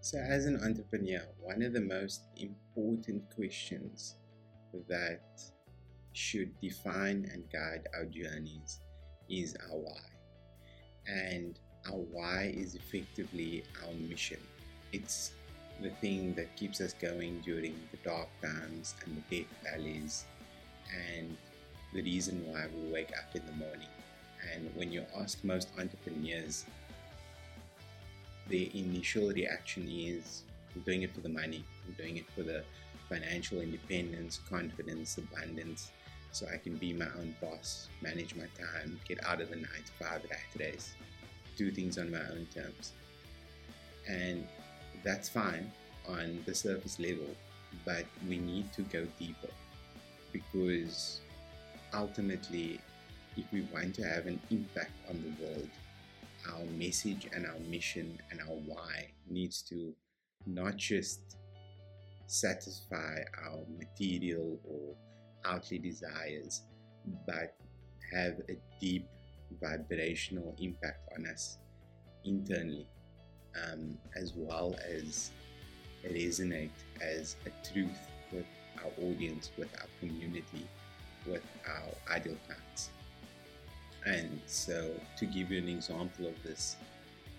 So, as an entrepreneur, one of the most important questions that should define and guide our journeys is our why. And our why is effectively our mission. It's the thing that keeps us going during the dark times and the death valleys, and the reason why we wake up in the morning. And when you ask most entrepreneurs, their initial reaction is I'm doing it for the money, I'm doing it for the financial independence, confidence, abundance, so I can be my own boss, manage my time, get out of the 9 to 5 rat race, do things on my own terms. And that's fine on the surface level, but we need to go deeper because ultimately, if we want to have an impact on the world, our message and our mission and our why needs to not just satisfy our material or outly desires, but have a deep vibrational impact on us internally, um, as well as resonate as a truth with our audience, with our community, with our ideal clients. And so, to give you an example of this,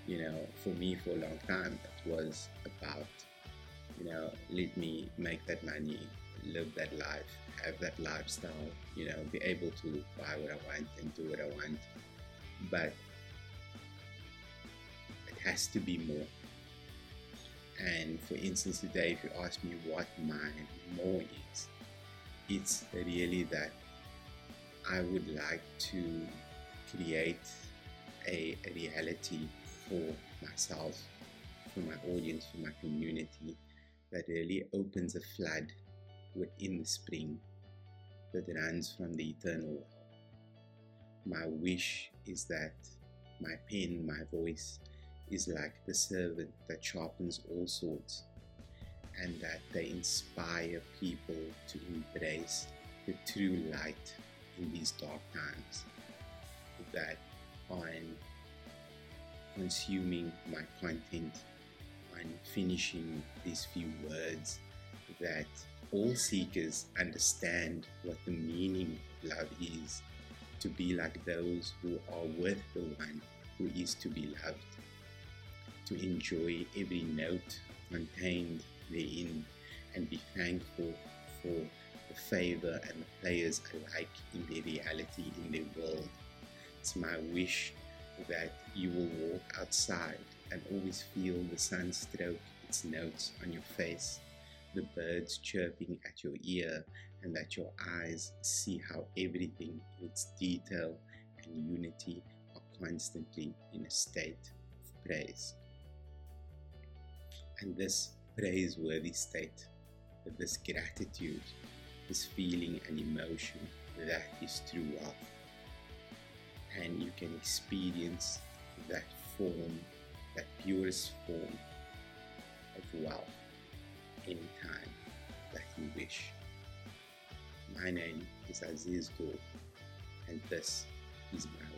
you know, for me for a long time, it was about, you know, let me make that money, live that life, have that lifestyle, you know, be able to buy what I want and do what I want. But it has to be more. And for instance, today, if you ask me what my more is, it's really that I would like to create a, reality for myself, for my audience, for my community that really opens a flood within the spring that runs from the eternal well. My wish is that my pen, my voice, is like the servant that sharpens all swords, and that they inspire people to embrace the true light in these dark times. That on consuming my content, on finishing these few words, that all seekers understand what the meaning of love is to be like those who are with the one who is to be loved, to enjoy every note contained therein, and be thankful for the favor and the players alike in their reality, in their world. It's my wish that you will walk outside and always feel the sun stroke its notes on your face the birds chirping at your ear and that your eyes see how everything in its detail and unity are constantly in a state of praise. And this praiseworthy state, this gratitude, this feeling and emotion, that is true wealth. You can experience that form, that purest form of wealth anytime that you wish. My name is Aziz Gool, and this is my